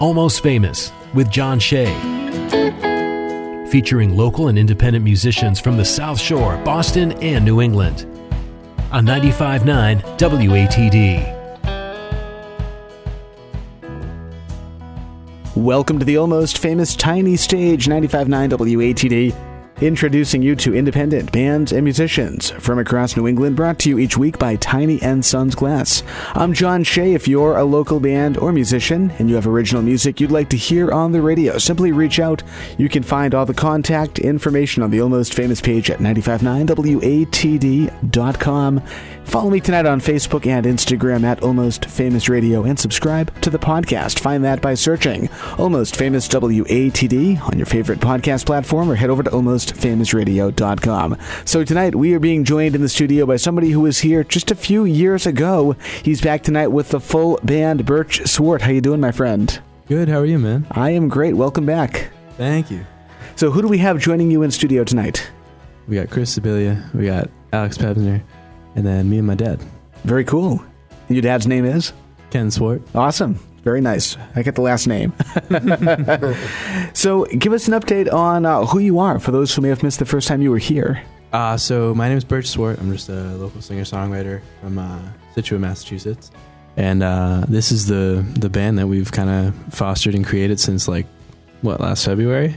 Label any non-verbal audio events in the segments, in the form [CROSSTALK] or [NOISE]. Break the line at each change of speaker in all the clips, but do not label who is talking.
Almost Famous with John Shea. Featuring local and independent musicians from the South Shore, Boston, and New England. On 95.9 WATD.
Welcome to the almost famous Tiny Stage 95.9 WATD. Introducing you to independent bands and musicians from across New England, brought to you each week by Tiny and Sons Glass. I'm John Shea. If you're a local band or musician and you have original music you'd like to hear on the radio, simply reach out. You can find all the contact information on the Almost Famous page at 959watd.com. Follow me tonight on Facebook and Instagram at Almost Famous Radio and subscribe to the podcast. Find that by searching Almost Famous WATD on your favorite podcast platform or head over to almostfamousradio.com. So tonight we are being joined in the studio by somebody who was here just a few years ago. He's back tonight with the full band Birch Swart. How you doing, my friend?
Good. How are you, man?
I am great. Welcome back.
Thank you.
So who do we have joining you in studio tonight?
We got Chris Sibilia. We got Alex Pebsner and then me and my dad.
Very cool. Your dad's name is?
Ken Swart.
Awesome. Very nice. I get the last name. [LAUGHS] so, give us an update on uh, who you are for those who may have missed the first time you were here.
Uh, so, my name is Birch Swart. I'm just a local singer songwriter from uh, Scituate, Massachusetts. And uh, this is the, the band that we've kind of fostered and created since, like, what, last February?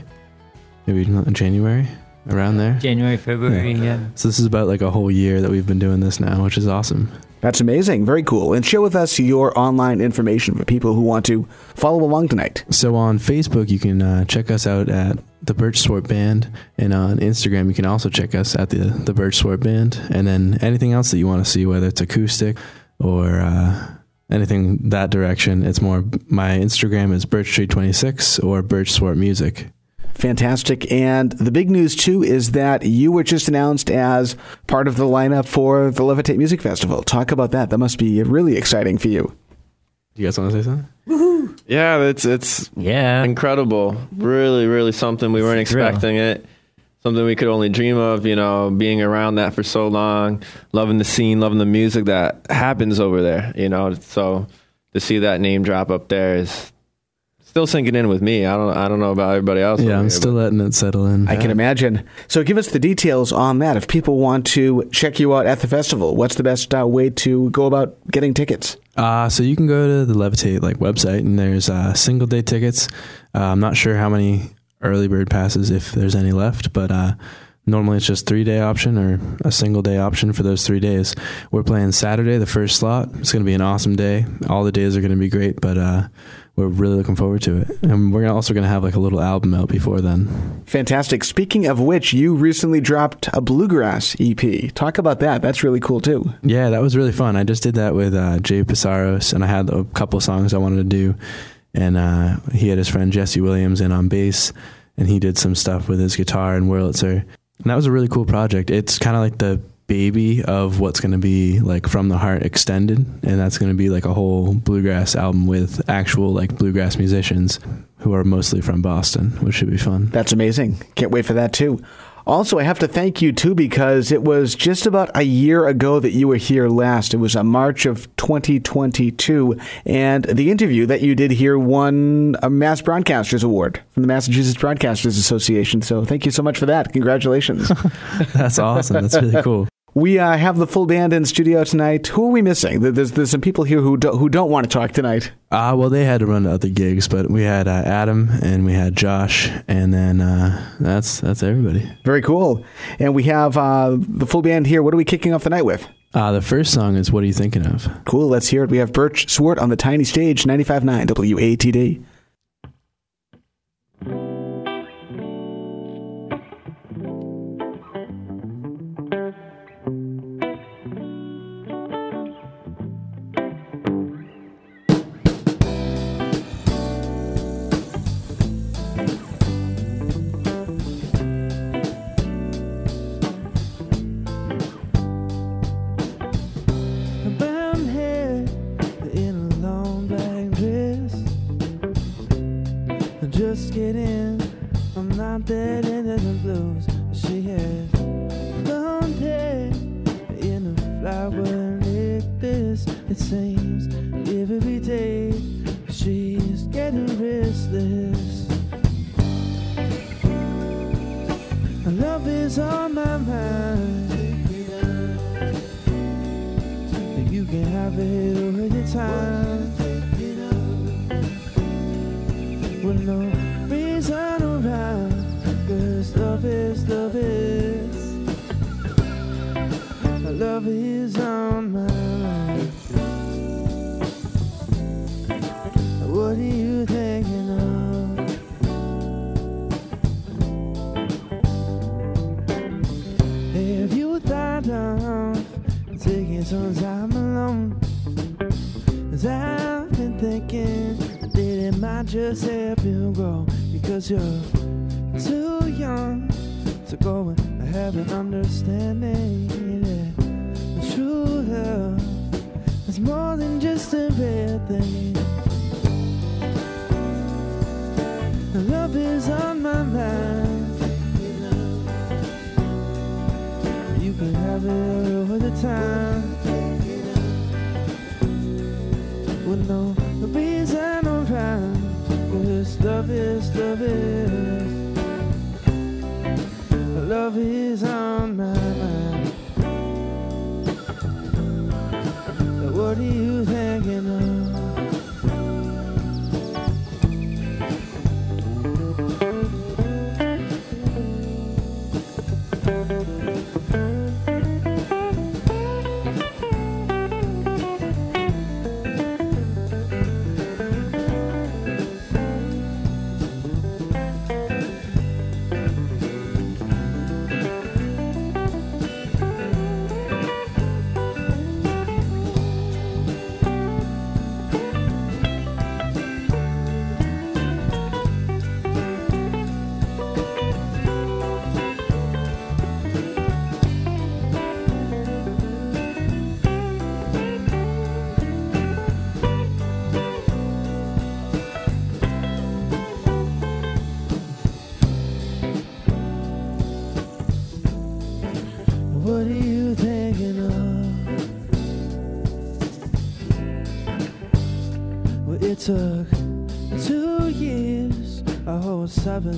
Maybe January? Around there?
January, February, yeah. yeah.
So, this is about like a whole year that we've been doing this now, which is awesome.
That's amazing. Very cool. And share with us your online information for people who want to follow along tonight.
So on Facebook, you can uh, check us out at the Birch Swart Band, and on Instagram, you can also check us at the the Birch Swart Band. And then anything else that you want to see, whether it's acoustic or uh, anything that direction, it's more. My Instagram is Birch Tree Twenty Six or Birch Swart Music.
Fantastic. And the big news, too, is that you were just announced as part of the lineup for the Levitate Music Festival. Talk about that. That must be really exciting for you.
You guys want to say something?
Woohoo! Yeah, it's it's
yeah
incredible. Really, really something we weren't expecting it. Something we could only dream of. You know, being around that for so long, loving the scene, loving the music that happens over there. You know, so to see that name drop up there is still sinking in with me. I don't I don't know about everybody else.
Yeah, I'm here, still letting it settle in.
I can imagine. So give us the details on that. If people want to check you out at the festival, what's the best uh, way to go about getting tickets?
Uh, so you can go to the Levitate like website and there's uh, single day tickets. Uh, I'm not sure how many early bird passes if there's any left, but uh, normally it's just three day option or a single day option for those three days. We're playing Saturday, the first slot. It's going to be an awesome day. All the days are going to be great, but uh, we're really looking forward to it. And we're also going to have like a little album out before then.
Fantastic. Speaking of which, you recently dropped a bluegrass EP. Talk about that. That's really cool too.
Yeah, that was really fun. I just did that with uh, Jay Psaros, and I had a couple songs I wanted to do. And uh, he had his friend Jesse Williams in on bass, and he did some stuff with his guitar and Wurlitzer. And that was a really cool project. It's kind of like the baby of what's going to be like from the heart extended and that's going to be like a whole bluegrass album with actual like bluegrass musicians who are mostly from Boston which should be fun
that's amazing can't wait for that too also, I have to thank you too because it was just about a year ago that you were here last. It was a March of 2022, and the interview that you did here won a Mass Broadcasters Award from the Massachusetts Broadcasters Association. So, thank you so much for that. Congratulations. [LAUGHS]
That's awesome. That's really cool.
We uh, have the full band in studio tonight. Who are we missing? There's there's some people here who do, who don't want to talk tonight.
Uh, well, they had to run to other gigs, but we had uh, Adam and we had Josh, and then uh, that's that's everybody.
Very cool. And we have uh, the full band here. What are we kicking off the night with?
Uh, the first song is "What Are You Thinking Of."
Cool. Let's hear it. We have Birch Swart on the tiny stage, 95.9 WATD.
is on my mind. You can have it all the time.
With no reason around. Cause love is, love is. Love is on my taking I'm alone? Cause I've been thinking did it might just help you grow because you're too young to go and have an understanding that true love is more than just a bad thing. Love is on my mind. You can have it all the time. With no reason around. Cause love is, love is. Love is on my mind. What are you thinking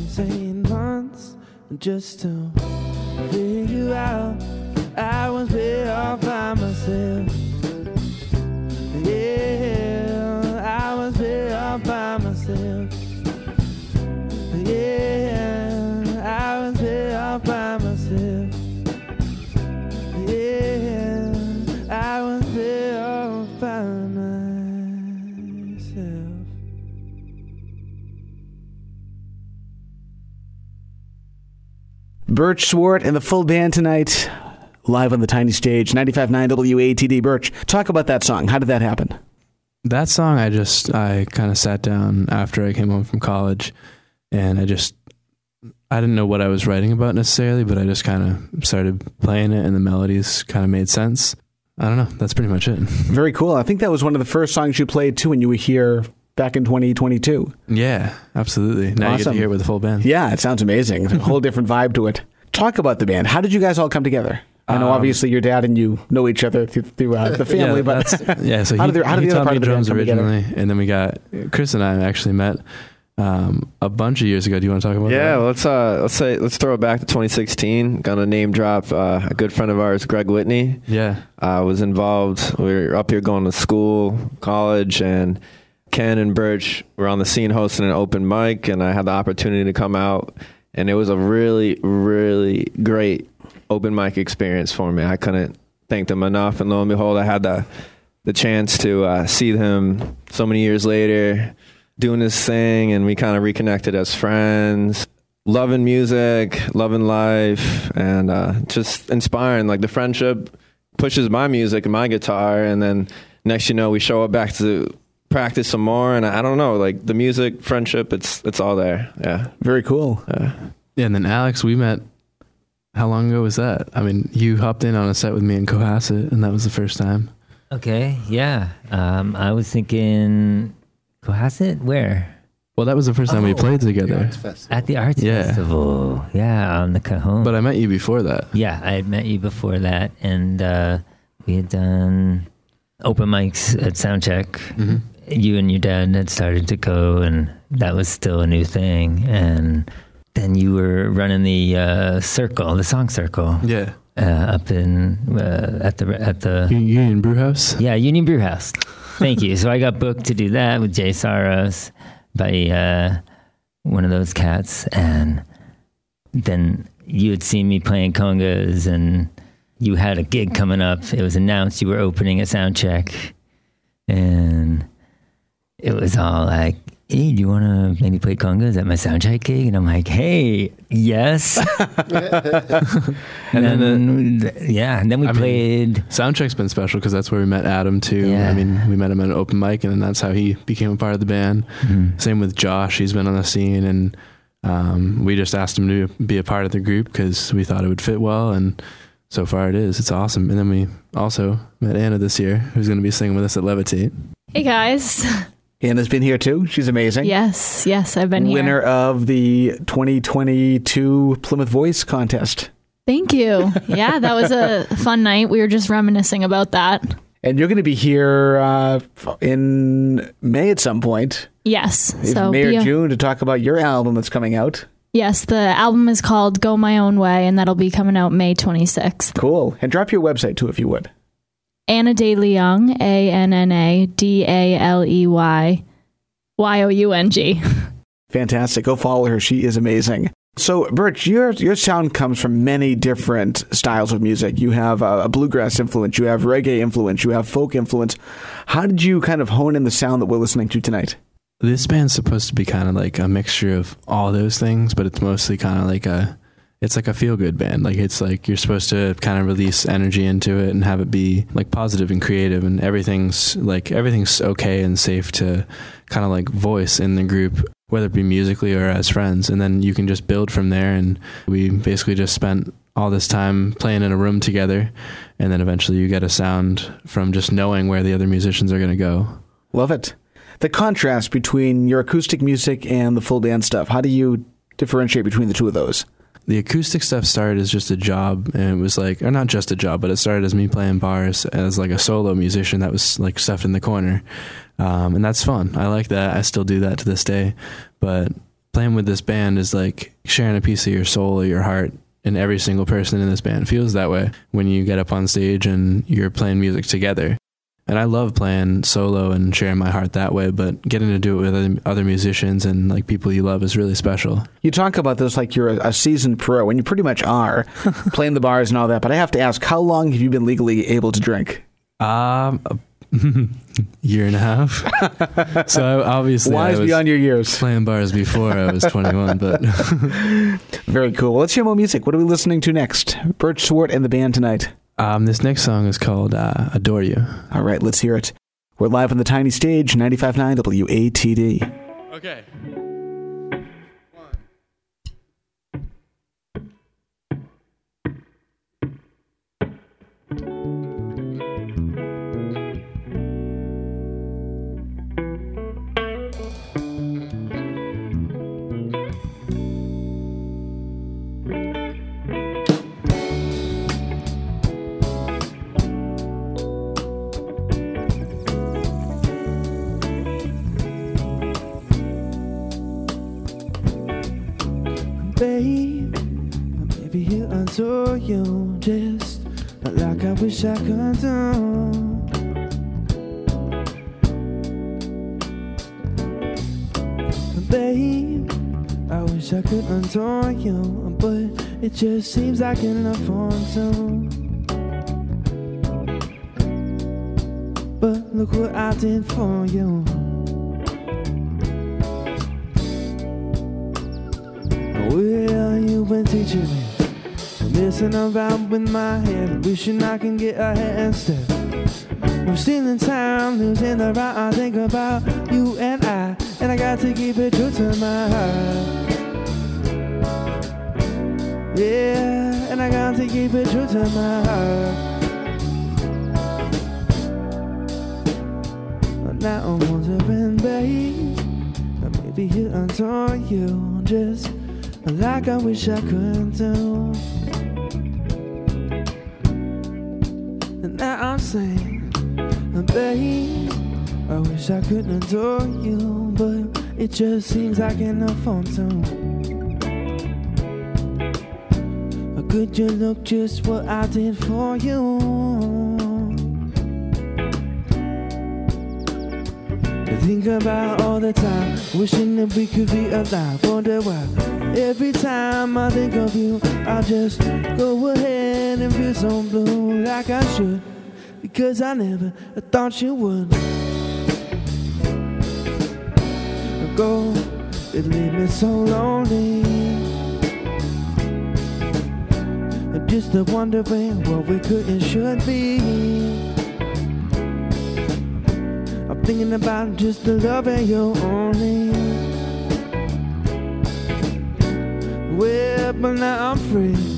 17 months, just to
Birch Swart and the full band tonight, live on the tiny stage, 95.9 WATD. Birch, talk about that song. How did that happen?
That song, I just I kind of sat down after I came home from college, and I just I didn't know what I was writing about necessarily, but I just kind of started playing it, and the melodies kind of made sense. I don't know. That's pretty much it. [LAUGHS]
Very cool. I think that was one of the first songs you played too when you were here back in 2022.
Yeah, absolutely. Now you get to hear it with the full band.
Yeah, it sounds amazing. It's a whole [LAUGHS] different vibe to it. Talk about the band. How did you guys all come together? I know
Um,
obviously your dad and you know each other through, through uh, the [LAUGHS] family,
yeah,
but
yeah. So [LAUGHS]
How
he,
did the- how did
he
the other
taught
part
me
of the band
drums
come together?
originally, and then we got Chris and I actually met um, a bunch of years ago. Do you want to talk about
Yeah,
that?
let's uh, let's say let's throw it back to 2016. Gonna name drop uh, a good friend of ours, Greg Whitney.
Yeah.
uh, was involved. We were up here going to school, college, and Ken and Birch were on the scene hosting an open mic, and I had the opportunity to come out, and it was a really, really great open mic experience for me. I couldn't thank them enough, and lo and behold, I had the the chance to uh, see them so many years later doing this thing, and we kind of reconnected as friends. Loving music, loving life, and uh, just inspiring. Like the friendship pushes my music and my guitar, and then next you know we show up back to practice some more, and I, I don't know, like the music, friendship, it's it's all there. Yeah,
very cool.
yeah.
Yeah, and then Alex, we met. How long ago was that? I mean, you hopped in on a set with me in Cohasset, and that was the first time.
Okay, yeah. Um, I was thinking, Cohasset? Where?
Well, that was the first time we
Oh,
played together.
At the Arts
Yeah.
Festival. Yeah, on the Cajon.
But I met you before that.
yeah, I had met you before that, and uh, we had done open mics at Soundcheck.
Mm-hmm.
You and your dad had started to go, and that was still a new thing. And then you were running the uh, circle, the song circle,
Yeah.
uh, up in uh, at the at the
Union Brew House.
Yeah, Union Brew House. Thank you. So I got booked to do that with Jay Psaros by uh, one of those cats, and then you had seen me playing congas, and you had a gig coming up. It was announced you were opening a sound check, and it was all like, hey, do you want to maybe play congas at my soundcheck gig? And I'm like, hey, yes. [LAUGHS] [LAUGHS] and, then, then yeah, and then we I played.
Mean, soundcheck's been special because that's where we met Adam too. Yeah. I mean, we met him at an open mic, and then that's how he became a part of the band. Mm-hmm. Same with Josh; he's been on the scene, and um, we just asked him to be a part of the group because we thought it would fit well, and so far it is. It's awesome. And then we also met Anna this year, who's going to be singing with us at Levitate.
Hey guys. [LAUGHS]
Anna's been here too. She's amazing.
Yes, yes, I've been
Winner
here.
Winner of the 2022 Plymouth Voice contest.
Thank you. Yeah, that was a [LAUGHS] fun night. We were just reminiscing about that.
And you're going to be here uh, in May at some point.
Yes.
So May or June to talk about your album that's coming out.
Yes, the album is called Go My Own Way, and that'll be coming out May 26th.
Cool. And drop your website too, if you would.
Anna Daley Young, A N N A D A L E Y Y O U N G.
Fantastic. Go follow her. She is amazing. So, Birch, your your sound comes from many different styles of music. You have a, a, bluegrass influence, you have reggae influence, you have folk influence. How did you kind of hone in the sound that we're listening to tonight?
This band's supposed to be kind of like a mixture of all those things, but it's mostly kind of like a it's like a feel good band. Like it's like you're supposed to kind of release energy into it and have it be like positive and creative and everything's like everything's okay and safe to kind of like voice in the group whether it be musically or as friends and then you can just build from there and we basically just spent all this time playing in a room together and then eventually you get a sound from just knowing where the other musicians are going to go.
Love it. The contrast between your acoustic music and the full band stuff. How do you differentiate between the two of those?
The acoustic stuff started as just a job and it was like or not just a job but it started as me playing bars as like a solo musician that was like stuffed in the corner. Um, and that's fun. I like that. I still do that to this day. But playing with this band is like sharing a piece of your soul or your heart and every single person in this band feels that way when you get up on stage and you're playing music together and I love playing solo and sharing my heart that way. But getting to do it with other musicians and like people you love is really special.
You talk about this like you're a, seasoned pro, and you pretty much are [LAUGHS] playing the bars and all that. But I have to ask, how long have you been legally able to drink?
Um. [LAUGHS] year and a half. [LAUGHS] so obviously,
wise beyond your years.
Playing bars before I was 21, but
very cool. Let's hear more music. What are we listening to next? Birch Swart and the band tonight.
Um, this next song is called uh, Adore You.
All right, let's hear it. We're live on the tiny stage, 95.9 WATD.
Okay. Babe, I wish I could adore you, but it just seems I can afford to. But look what I did for you. Messing around with my head, wishing I can get ahead instead. We're still in town, losing the route. I think about you and I, and I got to keep it true to my heart. Yeah, and I got to keep it true to my heart. Now I'm wondering, babe, maybe he'll adore you just like I wish I could do. Saying, babe, I wish I could adore you, but it just seems like an affront to. Could you look just what I did for you?
I think about all the time, wishing that we could be alive. Wonder why every time I think of you, I just go ahead and feel so blue like I should. Because I never thought you would. Go, it leave me so lonely. Just a wondering what we could and should be. I'm thinking about just the loving you only. Well, but now I'm free.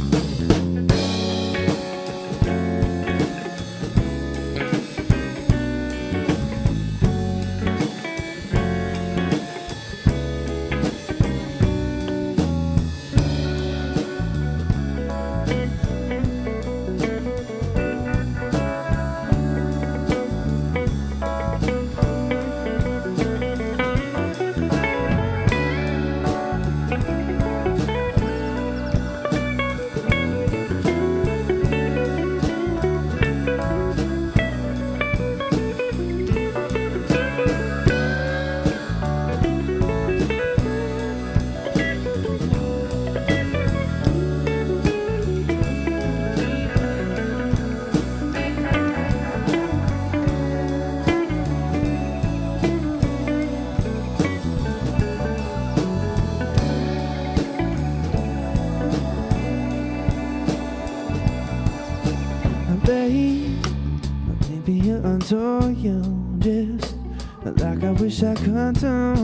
Wish I could do.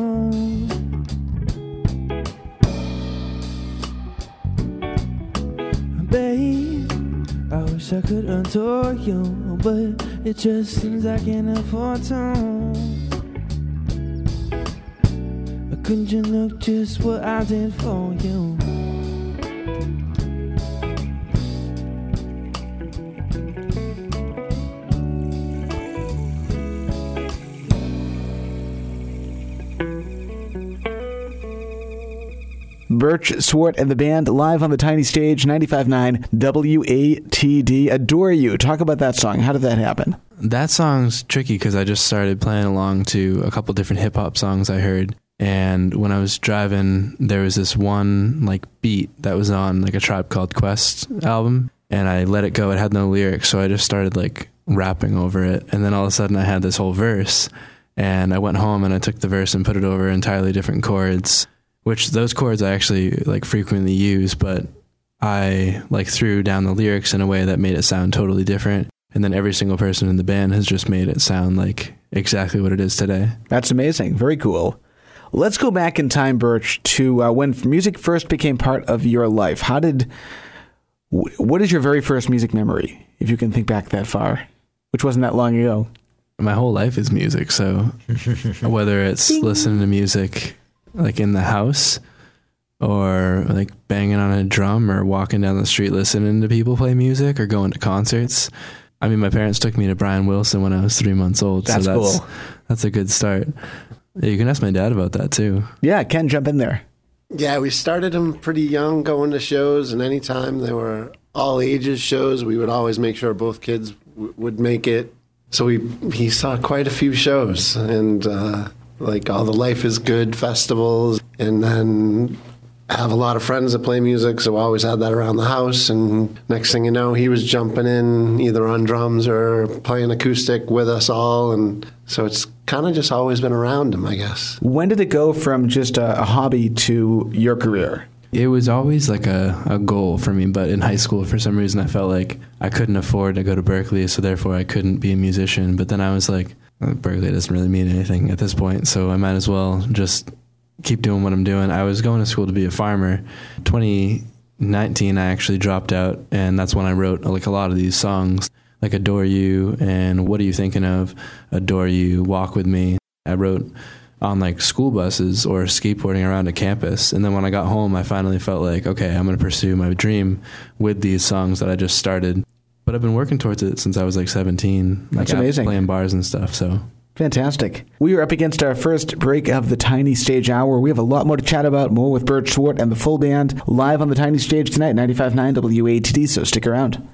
Babe, I wish I could adore you, but it just seems I can't afford to. Couldn't you look just what I did for you?
Birch Swart and the band live on the tiny stage, 95.9 WATD. Adore You. Talk about that song. How did that happen?
That song's tricky because I just started playing along to a couple different hip hop songs I heard. And when I was driving, there was this one like beat that was on like a Tribe Called Quest album. And I let it go. It had no lyrics. So I just started like rapping over it. And then all of a sudden I had this whole verse. And I went home and I took the verse and put it over entirely different chords which those chords I actually like frequently use, but I like threw down the lyrics in a way that made it sound totally different. And then every single person in the band has just made it sound like exactly what it is today.
That's amazing. Very cool. Let's go back in time, Birch, to uh, when music first became part of your life. How did, what is your very first music memory, if you can think back that far, which wasn't that long ago?
My whole life is music. So [LAUGHS] whether it's listening to music like in the house or like banging on a drum or walking down the street listening to people play music or going to concerts. I mean, my parents took me to Brian Wilson when I was three months old.
That's,
so
that's cool.
That's a good start. You can ask my dad about that too.
Yeah, Ken, jump in there.
Yeah, we started him pretty young going to shows, and anytime there were all ages shows, we would always make sure both kids w- would make it. So we he saw quite a few shows, and uh, like all the Life is Good festivals, and then have a lot of friends that play music, so I always had that around the house. And next thing you know, he was jumping in either on drums or playing acoustic with us all, and so it's kind of just always been around him, I guess.
When did it go from just a, a hobby to your career?
It was always like a, a goal for me, but in high school, for some reason, I felt like I couldn't afford to go to Berklee, so therefore I couldn't be a musician. But then I was like, Uh, Berklee doesn't really mean anything at this point, so I might as well just keep doing what I'm doing. I was going to school to be a farmer. 2019, I actually dropped out, and that's when I wrote like a lot of these songs, like "Adore You" and "What Are You Thinking Of," "Adore You," "Walk with Me." I wrote on like school buses or skateboarding around a campus. And then when I got home, I finally felt like, okay, I'm going to pursue my dream with these songs that I just started but I've been working towards it since I was like 17.
That's
like
amazing.
Playing bars and stuff. So
Fantastic. We are up against our first break of the Tiny Stage Hour. We have a lot more to chat about, more with Birch Swart and the full band live on the Tiny Stage tonight, 95.9 WATD, so stick around.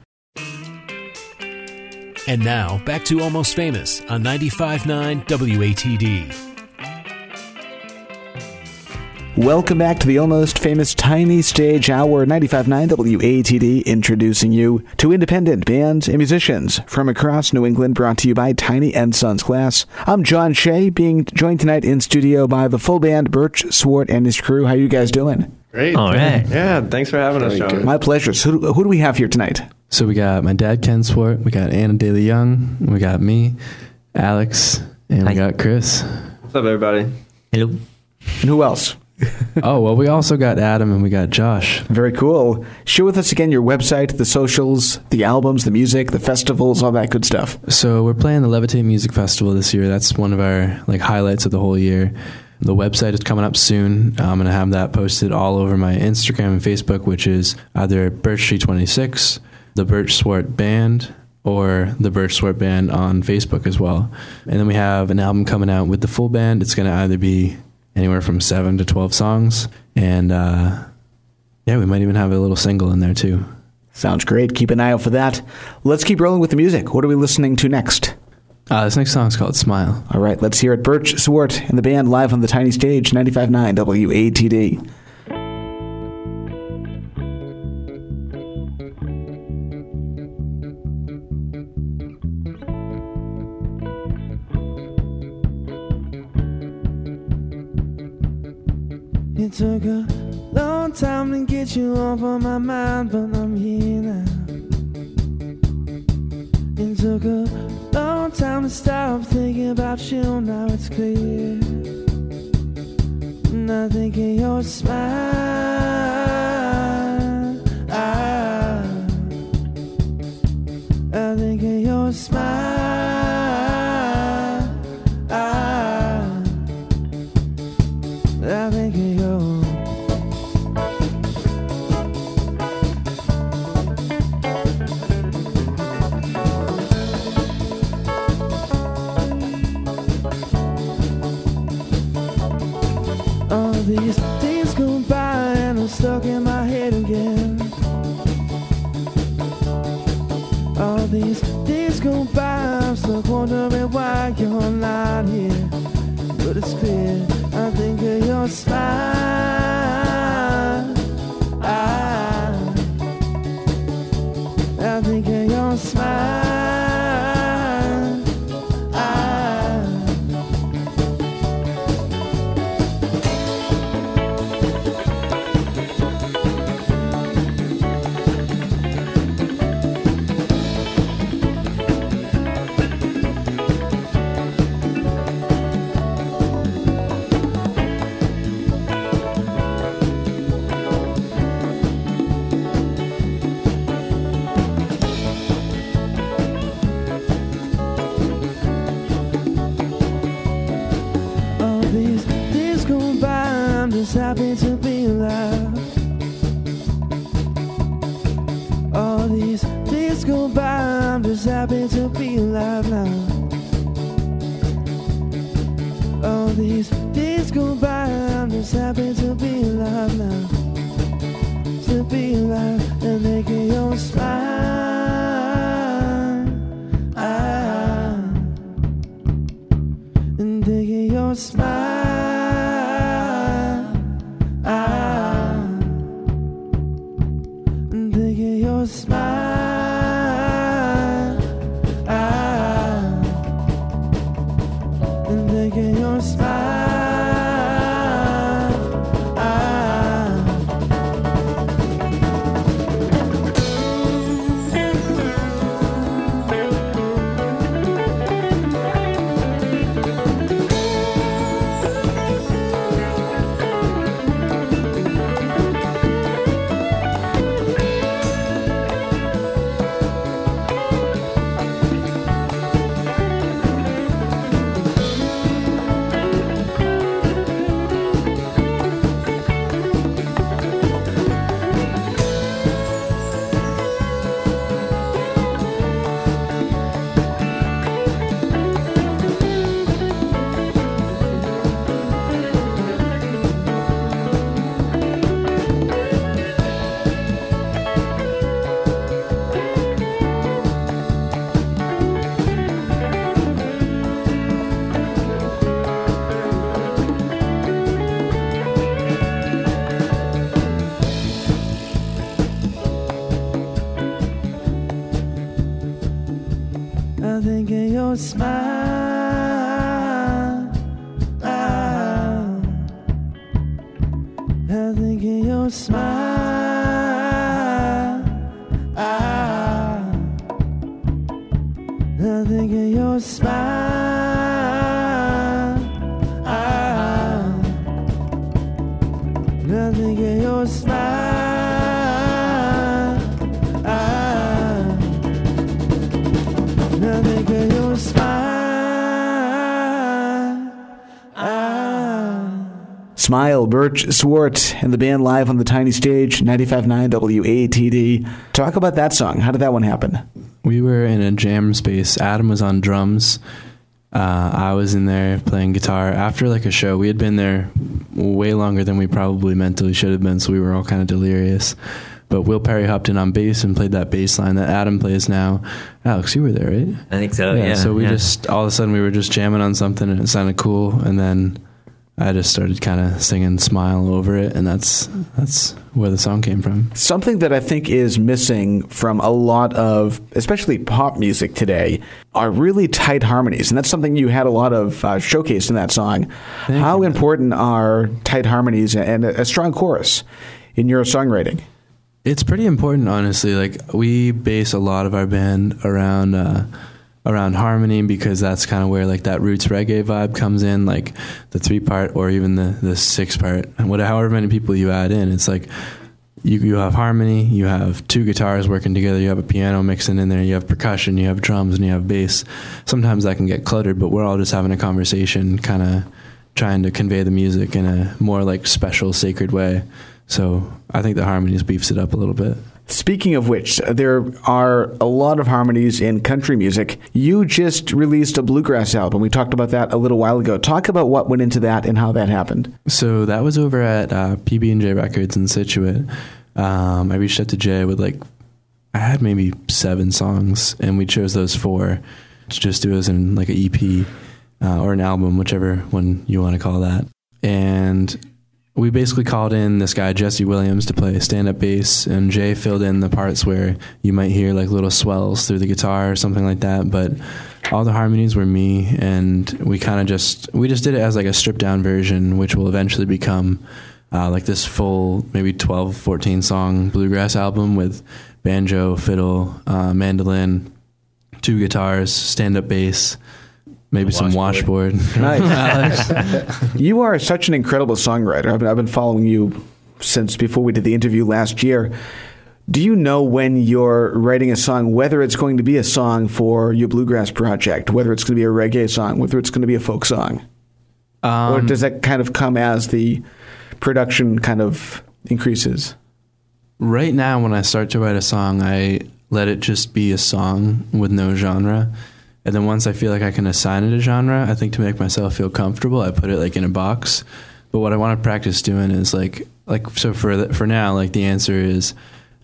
And now, back to Almost Famous on 95.9 WATD.
Welcome back to the almost famous Tiny Stage Hour 95.9 WATD, introducing you to independent bands and musicians from across New England, brought to you by Tiny and Sons Glass. I'm John Shea, being joined tonight in studio by the full band, Birch Swart and his crew. How you guys doing?
Great.
All right.
Yeah, thanks for having us, John.
My pleasure. So who, who do we have here tonight?
So we got my dad, Ken Swart. We got Anna Daley Young. We got me, Alex, and
Hi.
we got Chris.
What's up, everybody?
Hello.
And who else? [LAUGHS]
oh well, we also got Adam and we got Josh.
Very cool. Share with us again your website, the socials, the albums, the music, the festivals, all that good stuff.
So we're playing the Levitate Music Festival this year. That's one of our like highlights of the whole year. The website is coming up soon. I'm gonna have that posted all over my Instagram and Facebook, which is either Birch Tree 26, the Birch Swart Band, or the Birch Swart Band on Facebook as well. And then we have an album coming out with the full band. It's gonna either be anywhere from seven to 12 songs, and uh, yeah, we might even have a little single in there too.
Sounds great. Keep an eye out for that. Let's keep rolling with the music. What are we listening to next?
Uh, this next song is called Smile.
All right, let's hear it. Birch Swart and the band live on the tiny stage, 95.9 WATD.
Took a long time to get you off of my mind, but I'm here now. It took a long time to stop thinking about you, now it's clear. And I think of your smile. Now. All these days go by, I'm just happy to be alive now. To be alive and make your smile. smile.
Birch Swart, and the band live on the tiny stage, 95.9 WATD. Talk about that song. How did that one happen?
We were in a jam space. Adam was on drums. Uh, I was in there playing guitar. After like a show, we had been there way longer than we probably mentally should have been, so we were all kind of delirious. But Will Perry hopped in on bass and played that bass line that Adam plays now. Alex, you were there, right?
I think so. Yeah.
so we
yeah.
just all of a sudden we were just jamming on something and it sounded cool, and then I just started kind of singing "Smile" over it, and that's that's where the song came from.
Something that I think is missing from a lot of, especially pop music today, are really tight harmonies. And that's something you had a lot of uh, showcased in that song.
Thank
How
you.
important are tight harmonies and a, strong chorus in your songwriting?
It's pretty important, honestly. Like we base a lot of our band around uh, around harmony because that's kind of where like that roots reggae vibe comes in. Like the three part or even the the six part, and whatever however many people you add in, it's like you you have harmony, you have two guitars working together, you have a piano mixing in there, you have percussion, you have drums, and you have bass. Sometimes that can get cluttered, but we're all just having a conversation, kind of trying to convey the music in a more like special, sacred way. So I think the harmonies beefs it up a little bit.
Speaking of which, there are a lot of harmonies in country music. You just released a bluegrass album. We talked about that a little while ago. Talk about what went into that and how that happened.
So that was over at uh, PB and J Records in Scituate. Um, I reached out to Jay with like I had maybe seven songs, and we chose those four to just do as in like an EP uh, or an album, whichever one you want to call that. And we basically called in this guy Jesse Williams to play stand-up bass, and Jay filled in the parts where you might hear like little swells through the guitar or something like that. But all the harmonies were me, and we kind of just we just did it as like a stripped-down version, which will eventually become uh, like this full maybe 12, 14 song bluegrass album with banjo, fiddle, uh, mandolin, two guitars, stand-up bass. Maybe some washboard. [LAUGHS]
Nice. [LAUGHS] you are such an incredible songwriter. I've been, I've been following you since before we did the interview last year. Do you know when you're writing a song, whether it's going to be a song for your bluegrass project, whether it's going to be a reggae song, whether it's going to be a folk song? or
Um,
does that kind of come as the production kind of increases?
right now when i start to write a song i let it just be a song with no genre and then once i feel like i can assign it a genre i think to make myself feel comfortable i put it like in a box. But what i want to practice doing is like like so for the, for now like the answer is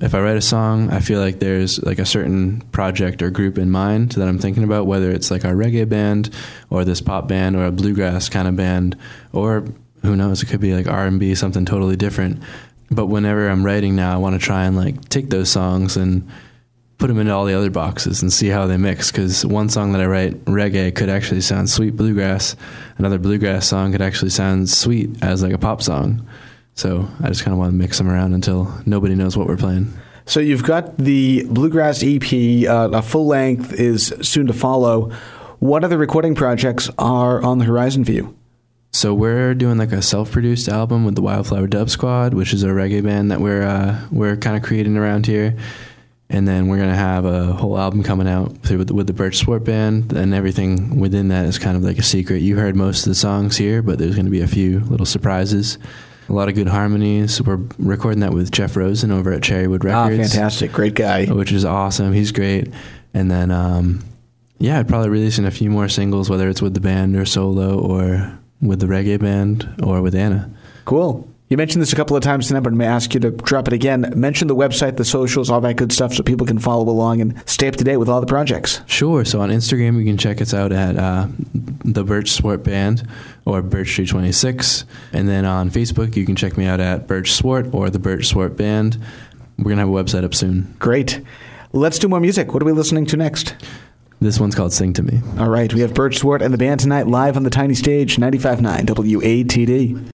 if i write a song i feel like there's like a certain project or group in mind that i'm thinking about whether it's like our reggae band or this pop band or a bluegrass kind of band or who knows it could be like r&b something totally different. But whenever I'm writing now, I want to try and like take those songs and put them into all the other boxes and see how they mix. Because one song that I write, reggae, could actually sound sweet bluegrass. Another bluegrass song could actually sound sweet as like a pop song. So I just kind of want to mix them around until nobody knows what we're playing.
So you've got the bluegrass EP, uh, a full length is soon to follow. What other recording projects are on the horizon for you?
So we're doing like a self-produced album with the Wildflower Dub Squad, which is a reggae band that we're uh, we're kind of creating around here. And then we're gonna have a whole album coming out through with, with the Birch Swart Band, and everything within that is kind of like a secret. You heard most of the songs here, but there's gonna be a few little surprises. A lot of good harmonies. We're recording that with Jeff Rosen over at Cherrywood Records.
Ah,
Records
fantastic. Great guy.
which is awesome. He's great. And then, um, yeah, I'd probably release in a few more singles, whether it's with the band or solo or with the reggae band or with Anna.
Cool. You mentioned this a couple of times tonight, but I'm going to ask you to drop it again. Mention the website, the socials, all that good stuff so people can follow along and stay up to date with all the projects.
Sure. So on Instagram, you can check us out at uh, the Birch Swart Band or Birch Street 26. And then on Facebook, you can check me out at Birch Swart or the Birch Swart Band. We're going to have a website up soon.
Great. Let's do more music. What are we listening to next?
This one's called Sing to Me.
All right, we have Birch Swart and the band tonight live on the tiny stage, 95.9 WATD.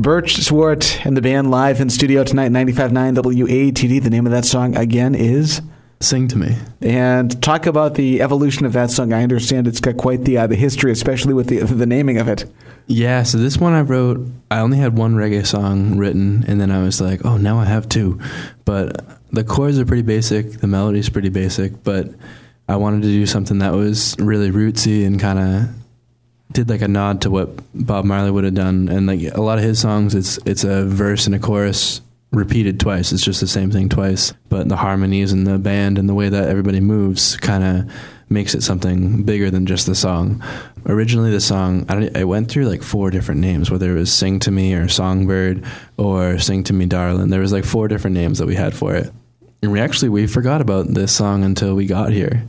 Birch Swart and the band live in studio tonight, 95.9 WATD. The name of that song again is.
Sing to me.
And talk about the evolution of that song. I understand it's got quite the uh, the history, especially with the the naming of it.
Yeah, so this one I wrote, I only had one reggae song written, and then I was like, oh, now I have two. But the chords are pretty basic, the melody's pretty basic, but I wanted to do something that was really rootsy and kind of did like a nod to what Bob Marley would have done. And like a lot of his songs, it's it's a verse and a chorus repeated twice. It's just the same thing twice, but the harmonies and the band and the way that everybody moves kind of makes it something bigger than just the song. Originally, the song I, I went through like four different names, whether it was "Sing to Me" or "Songbird" or "Sing to Me, Darling." There was like four different names that we had for it, and we actually we forgot about this song until we got here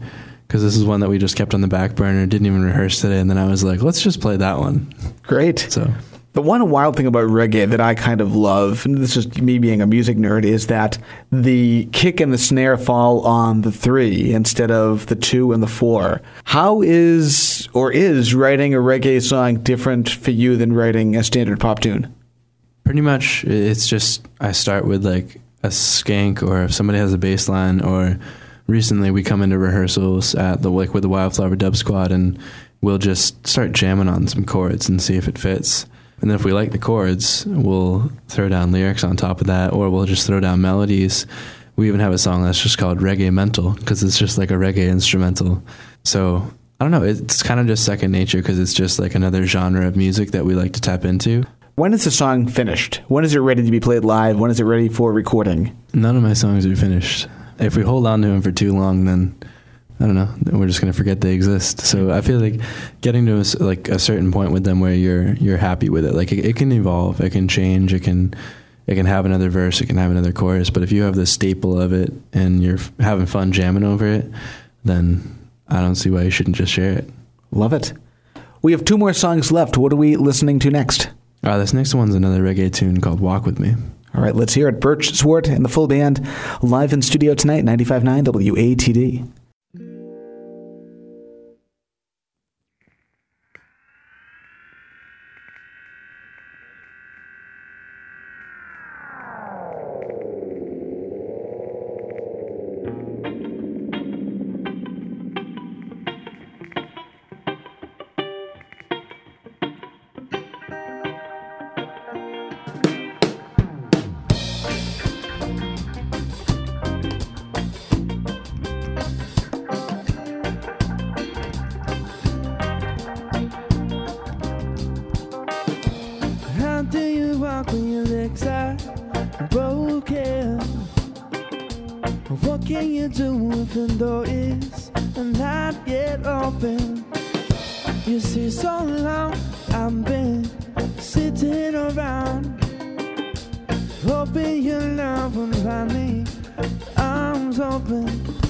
because this is one that we just kept on the back burner, didn't even rehearse today, and then I was like, let's just play that one.
Great.
So
The one wild thing about reggae that I kind of love, and this is me being a music nerd, is that the kick and the snare fall on the three instead of the two and the four. How is or is writing a reggae song different for you than writing a standard pop tune?
pretty much it's just I start with like a skank or if somebody has a bass line or recently we come into rehearsals at the like with the Wildflower Dub Squad and we'll just start jamming on some chords and see if it fits. And then if we like the chords, we'll throw down lyrics on top of that or we'll just throw down melodies. We even have a song that's just called Reggae Mental because it's just like a reggae instrumental. So I don't know. It's kind of just second nature because it's just like another genre of music that we like to tap into.
When is the song finished? When is it ready to be played live? When is it ready for recording?
None of my songs are finished. If we hold on to them for too long, then I don't know. We're just gonna forget they exist. So I feel like getting to a, like a certain point with them where you're you're happy with it. Like it, it can evolve, it can change, it can it can have another verse, it can have another chorus. But if you have the staple of it and you're having fun jamming over it, then I don't see why you shouldn't just share it.
Love it. We have two more songs left. What are we listening to next?
Uh, this next one's another reggae tune called "Walk with Me."
All right, let's hear it. Birch Swart and the full band live in studio tonight, 95.9 WATD.
What can you do if the door is not yet open? You see, so long I've been sitting around, hoping your love will find me arms open.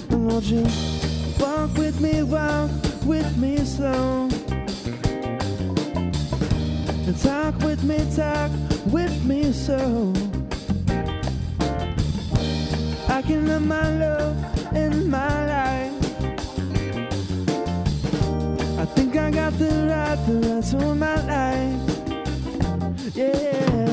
Won't you walk with me, walk with me slow? And talk with me, talk with me so Can live my love in my life. I think I got the right, the rest to my life. Yeah.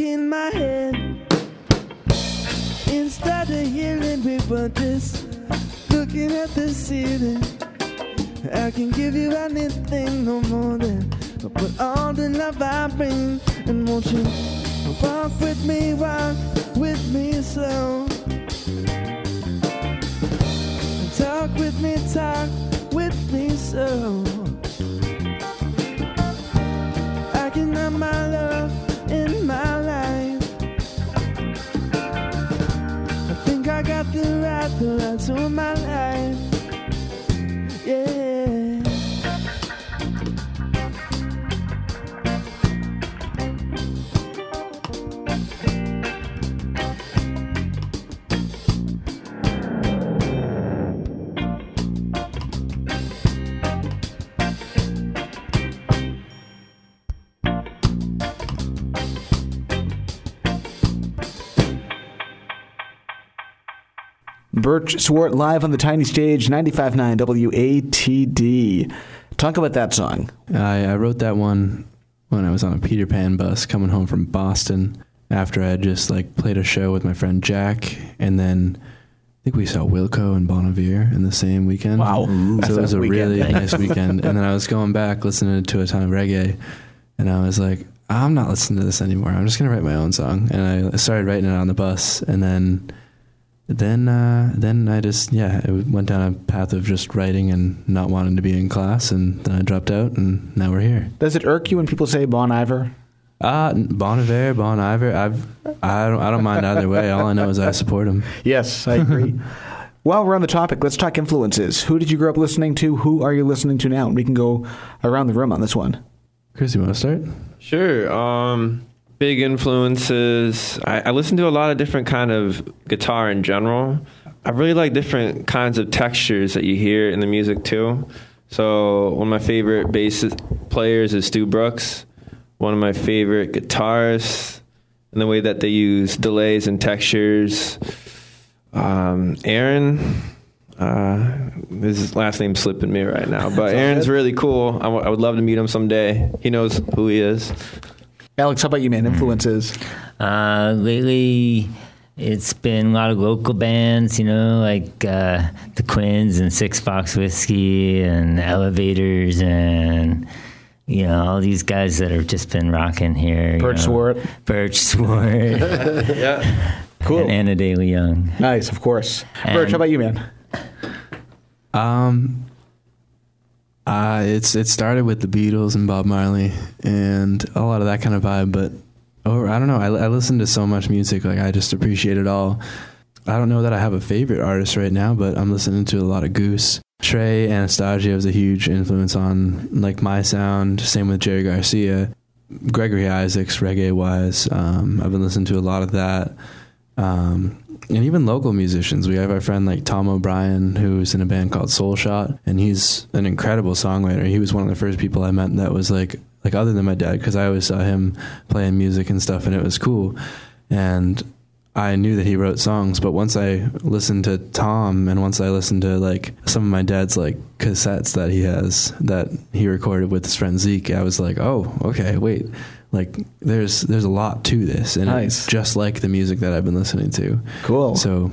In my head. Instead of hearing, we were just looking at the ceiling. I can give you anything, no more than I put all the love I bring. And won't you walk with me, walk with me slow? Talk with me, talk
Birch Swart live on the tiny stage, 95.9 WATD. Talk about that song.
I, I wrote that one when I was on a Peter Pan bus coming home from Boston after I had just like played a show with my friend Jack, and then I think we saw Wilco and Bon Iver in the same weekend.
Wow.
So it was
a
a
weekend
really [LAUGHS] nice weekend. And then I was going back listening to a ton of reggae, and I was like, I'm not listening to this anymore. I'm just gonna write my own song, and I started writing it on the bus, and then. Then, uh, then I just yeah, I went down a path of just writing and not wanting to be in class, and then I dropped out, and now we're here.
Does it irk you when people say Bon Iver?
Uh, Bon Iver, Bon Iver. I've, I don't, I don't mind either way. All I know is I support him. [LAUGHS]
Yes, I agree. [LAUGHS] While we're on the topic, let's talk influences. Who did you grow up listening to? Who are you listening to now? And we can go around the room on this one.
Chris, you want to start?
Sure. Um, big influences. I, I listen to a lot of different kind of guitar in general. I really like different kinds of textures that you hear in the music too. So one of my favorite bass players is Stu Brooks. One of my favorite guitarists, and the way that they use delays and textures. Um, Aaron. Uh, his last name's slipping me right now, but Aaron's really cool. I, w- I would love to meet him someday. He knows who he is.
Alex, how about you, man? Influences.
Uh, lately, it's been a lot of local bands, you know, like uh, the Quins and Six Box Whiskey and Elevators and, you know, all these guys that have just been rocking here. you
Birch
know.
Swart.
Birch Swart. [LAUGHS]
Yeah.
Cool.
And Anna Daley Young.
Nice, of course.
And-
Birch, how about you, man?
Um, uh, it's it started with the Beatles and Bob Marley and a lot of that kind of vibe. But or I don't know. I, I listen to so much music, like I just appreciate it all. I don't know that I have a favorite artist right now, but I'm listening to a lot of Goose. Trey Anastasio was a huge influence on like my sound. Same with Jerry Garcia, Gregory Isaacs, reggae wise. Um, I've been listening to a lot of that. Um, and even local musicians. We have our friend like Tom O'Brien, who's in a band called Soul Shot, and he's an incredible songwriter. He was one of the first people I met that was like like other than my dad, because I always saw him playing music and stuff, and it was cool. And I knew that he wrote songs, but once I listened to Tom, and once I listened to like some of my dad's like cassettes that he has that he recorded with his friend Zeke, I was like, oh, okay, wait, like there's there's a lot to this, and
Nice.
it's just like the music that I've been listening to.
Cool.
So,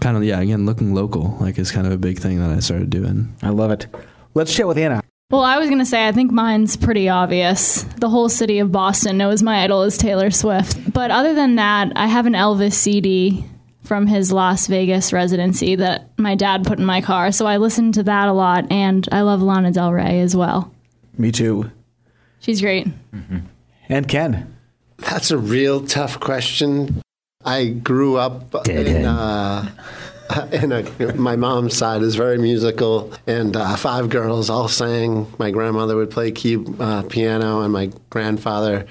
kind of yeah, again, looking local like is kind of a big thing that I started doing.
I love it. Let's chat with Anna.
Well, I was going to say, I think mine's pretty obvious. The whole city of Boston knows my idol is Taylor Swift. But other than that, I have an Elvis CD from his Las Vegas residency that my dad put in my car. So I listened to that a lot, and I love Lana Del Rey as well.
Me too.
She's great. Mm-hmm.
And Ken.
That's a real tough question. I grew up
Dead
in, uh, [LAUGHS] in a, my mom's side is very musical, and uh, five girls all sang. My grandmother would play key, uh, piano, and my grandfather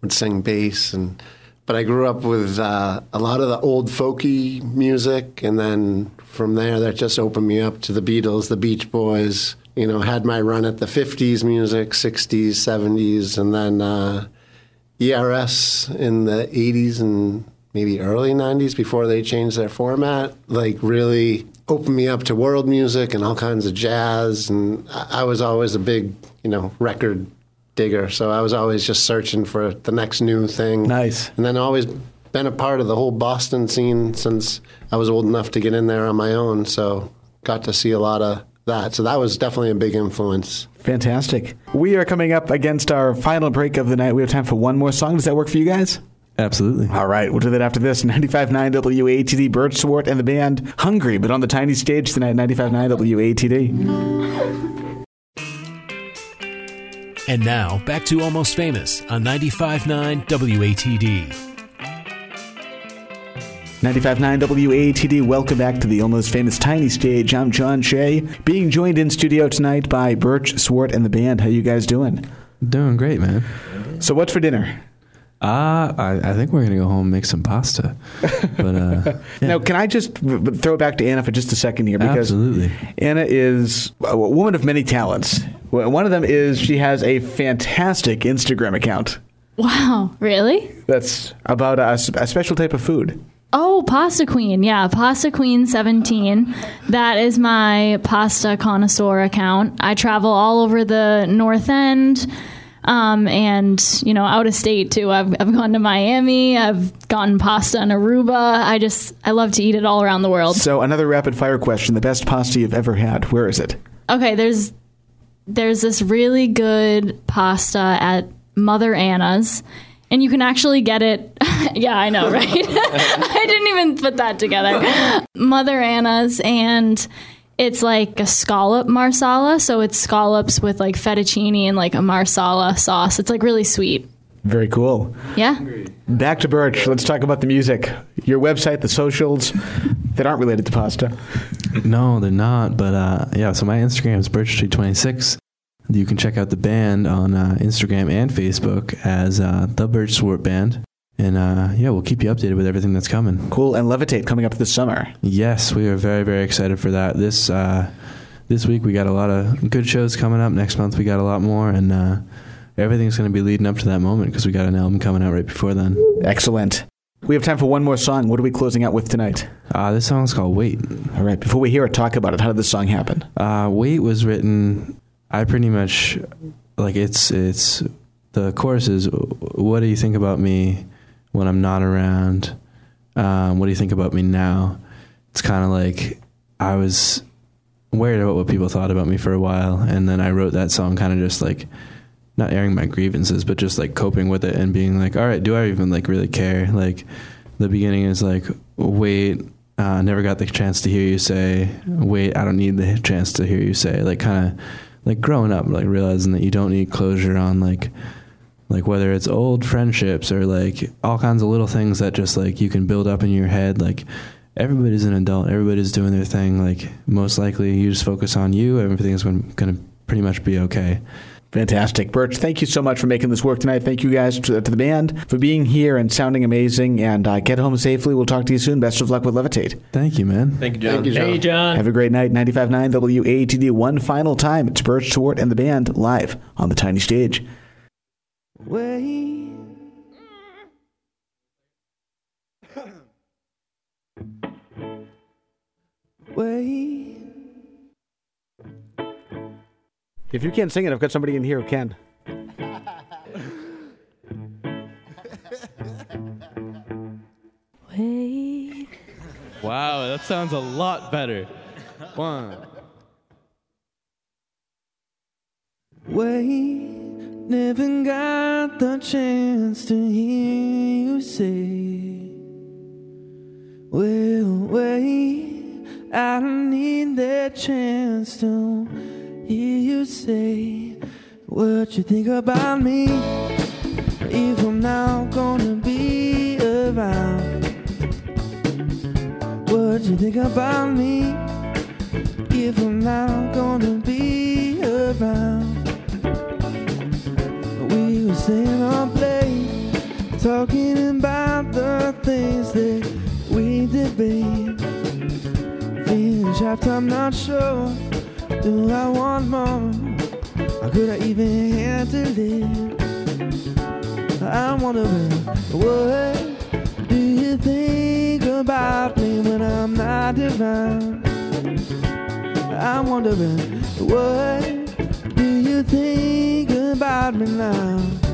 would sing bass. And but I grew up with uh, a lot of the old folky music, and then from there, that just opened me up to the Beatles, the Beach Boys. You know, had my run at the '50s music, '60s, '70s, and then. ERS in the 80s and maybe early 90s before they changed their format, like really opened me up to world music and all kinds of jazz. And I was always a big, you know, record digger. So I was always just searching for the next new thing.
Nice.
And then always been a part of the whole Boston scene since I was old enough to get in there on my own. So got to see a lot of that. So that was definitely a big influence.
Fantastic. We are coming up against our final break of the night. We have time for one more song. Does that work for you guys?
Absolutely.
All right, we'll do that after this. [LAUGHS] 95.9 WATD, Birch Swart and the band Hungry, but on the tiny stage tonight, 95.9 WATD.
And now, back to Almost Famous on 95.9 WATD.
95.9 WATD, welcome back to the almost famous tiny stage. I'm John Shea, being joined in studio tonight by Birch Swart and the band. How you guys doing?
Doing great, man.
So what's for dinner?
Uh, I, I think we're going to go home and make some pasta. [LAUGHS] But uh, yeah,
Now, can I just r- r- throw it back to Anna for just a second here? Because
absolutely.
Anna is a woman of many talents. One of them is she has a fantastic Instagram account
Wow, really?
that's about a special type of food.
Oh, Pasta Queen. Yeah, Pasta Queen 17. That is my pasta connoisseur account. I travel all over the North End um, and, you know, out of state too. I've, I've gone to Miami. I've gotten pasta in Aruba. I just, I love to eat it all around the world.
So, another rapid fire question: the best pasta you've ever had? Where is it?
Okay, there's there's this really good pasta at Mother Anna's, and you can actually get it. [LAUGHS] yeah, I know, right? [LAUGHS] I didn't even put that together. Mother Anna's, and it's like a scallop marsala, so it's scallops with like fettuccine and like a marsala sauce. It's like really sweet.
Very cool.
Yeah.
Back to Birch. Let's talk about the music. Your website, the socials that aren't related to pasta.
No, they're not. But uh, yeah, so my Instagram is birchtree26. You can check out the band on uh, Instagram and Facebook as uh, the Birch Swart Band. And uh, yeah, we'll keep you updated with everything that's coming.
Cool. And Levitate coming up this summer.
Yes, we are very, very excited for that. This uh, this week we got a lot of good shows coming up. Next month we got a lot more, and uh, everything's going to be leading up to that moment because we got an album coming out right before then.
Excellent. We have time for one more song. What are we closing out with tonight?
Uh, this song's called "Wait."
All right. Before we hear it, talk about it. How did this song happen?
Uh, "Wait" was written. I pretty much like it's it's the chorus is what do you think about me when I'm not around? Um, what do you think about me now? It's kind of like I was worried about what people thought about me for a while, and then I wrote that song kind of just like not airing my grievances, but just like coping with it and being like, all right, do I even like really care? Like the beginning is like, wait, uh, never got the chance to hear you say, wait, I don't need the chance to hear you say, like kind of like growing up, like realizing that you don't need closure on like like whether it's old friendships or like all kinds of little things that just like you can build up in your head like everybody's an adult everybody's doing their thing like most likely you just focus on you everything's going to pretty much be okay
Fantastic. Birch, thank you so much for making this work tonight. Thank you guys to, to the band for being here and sounding amazing. And uh, get home safely. We'll talk to you soon. Best of luck with Levitate.
thank you man
Thank you, John.
Thank you, John.
Hey, John.
Have a great night. 95.9 WATD. One final time. It's Birch, Swart, and the band live on the tiny stage.
Wait. Wait.
If you can't sing it, I've got somebody in here who can.
Wait.
Wow, that sounds a lot better. One.
Wait, never got the chance to hear you say, Well, I don't need that chance to hear you say what you think about me. If I'm not gonna be around, what you think about me? If I'm not gonna be around, we were sitting up late, talking about the things that we debate. Feeling trapped, I'm not sure. Do I want more? Or could I even handle it? I'm wondering, what do you think about me when I'm not around? I'm wondering, what do you think about me now?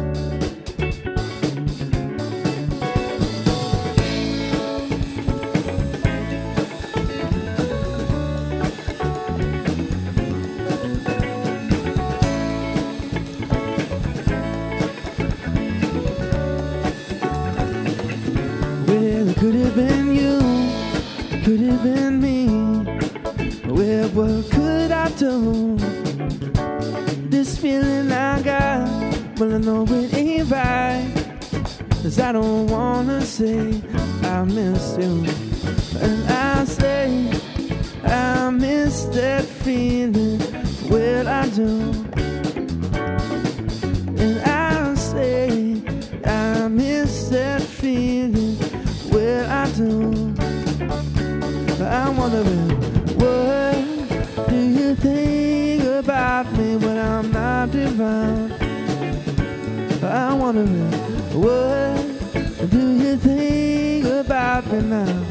Could have been you, could have been me. Well, what could I do? This feeling I got, well, I know it ain't right. Cause I don't wanna say I miss you. And I say I miss that feeling. Well, I do. Wondering, what do you think about me now?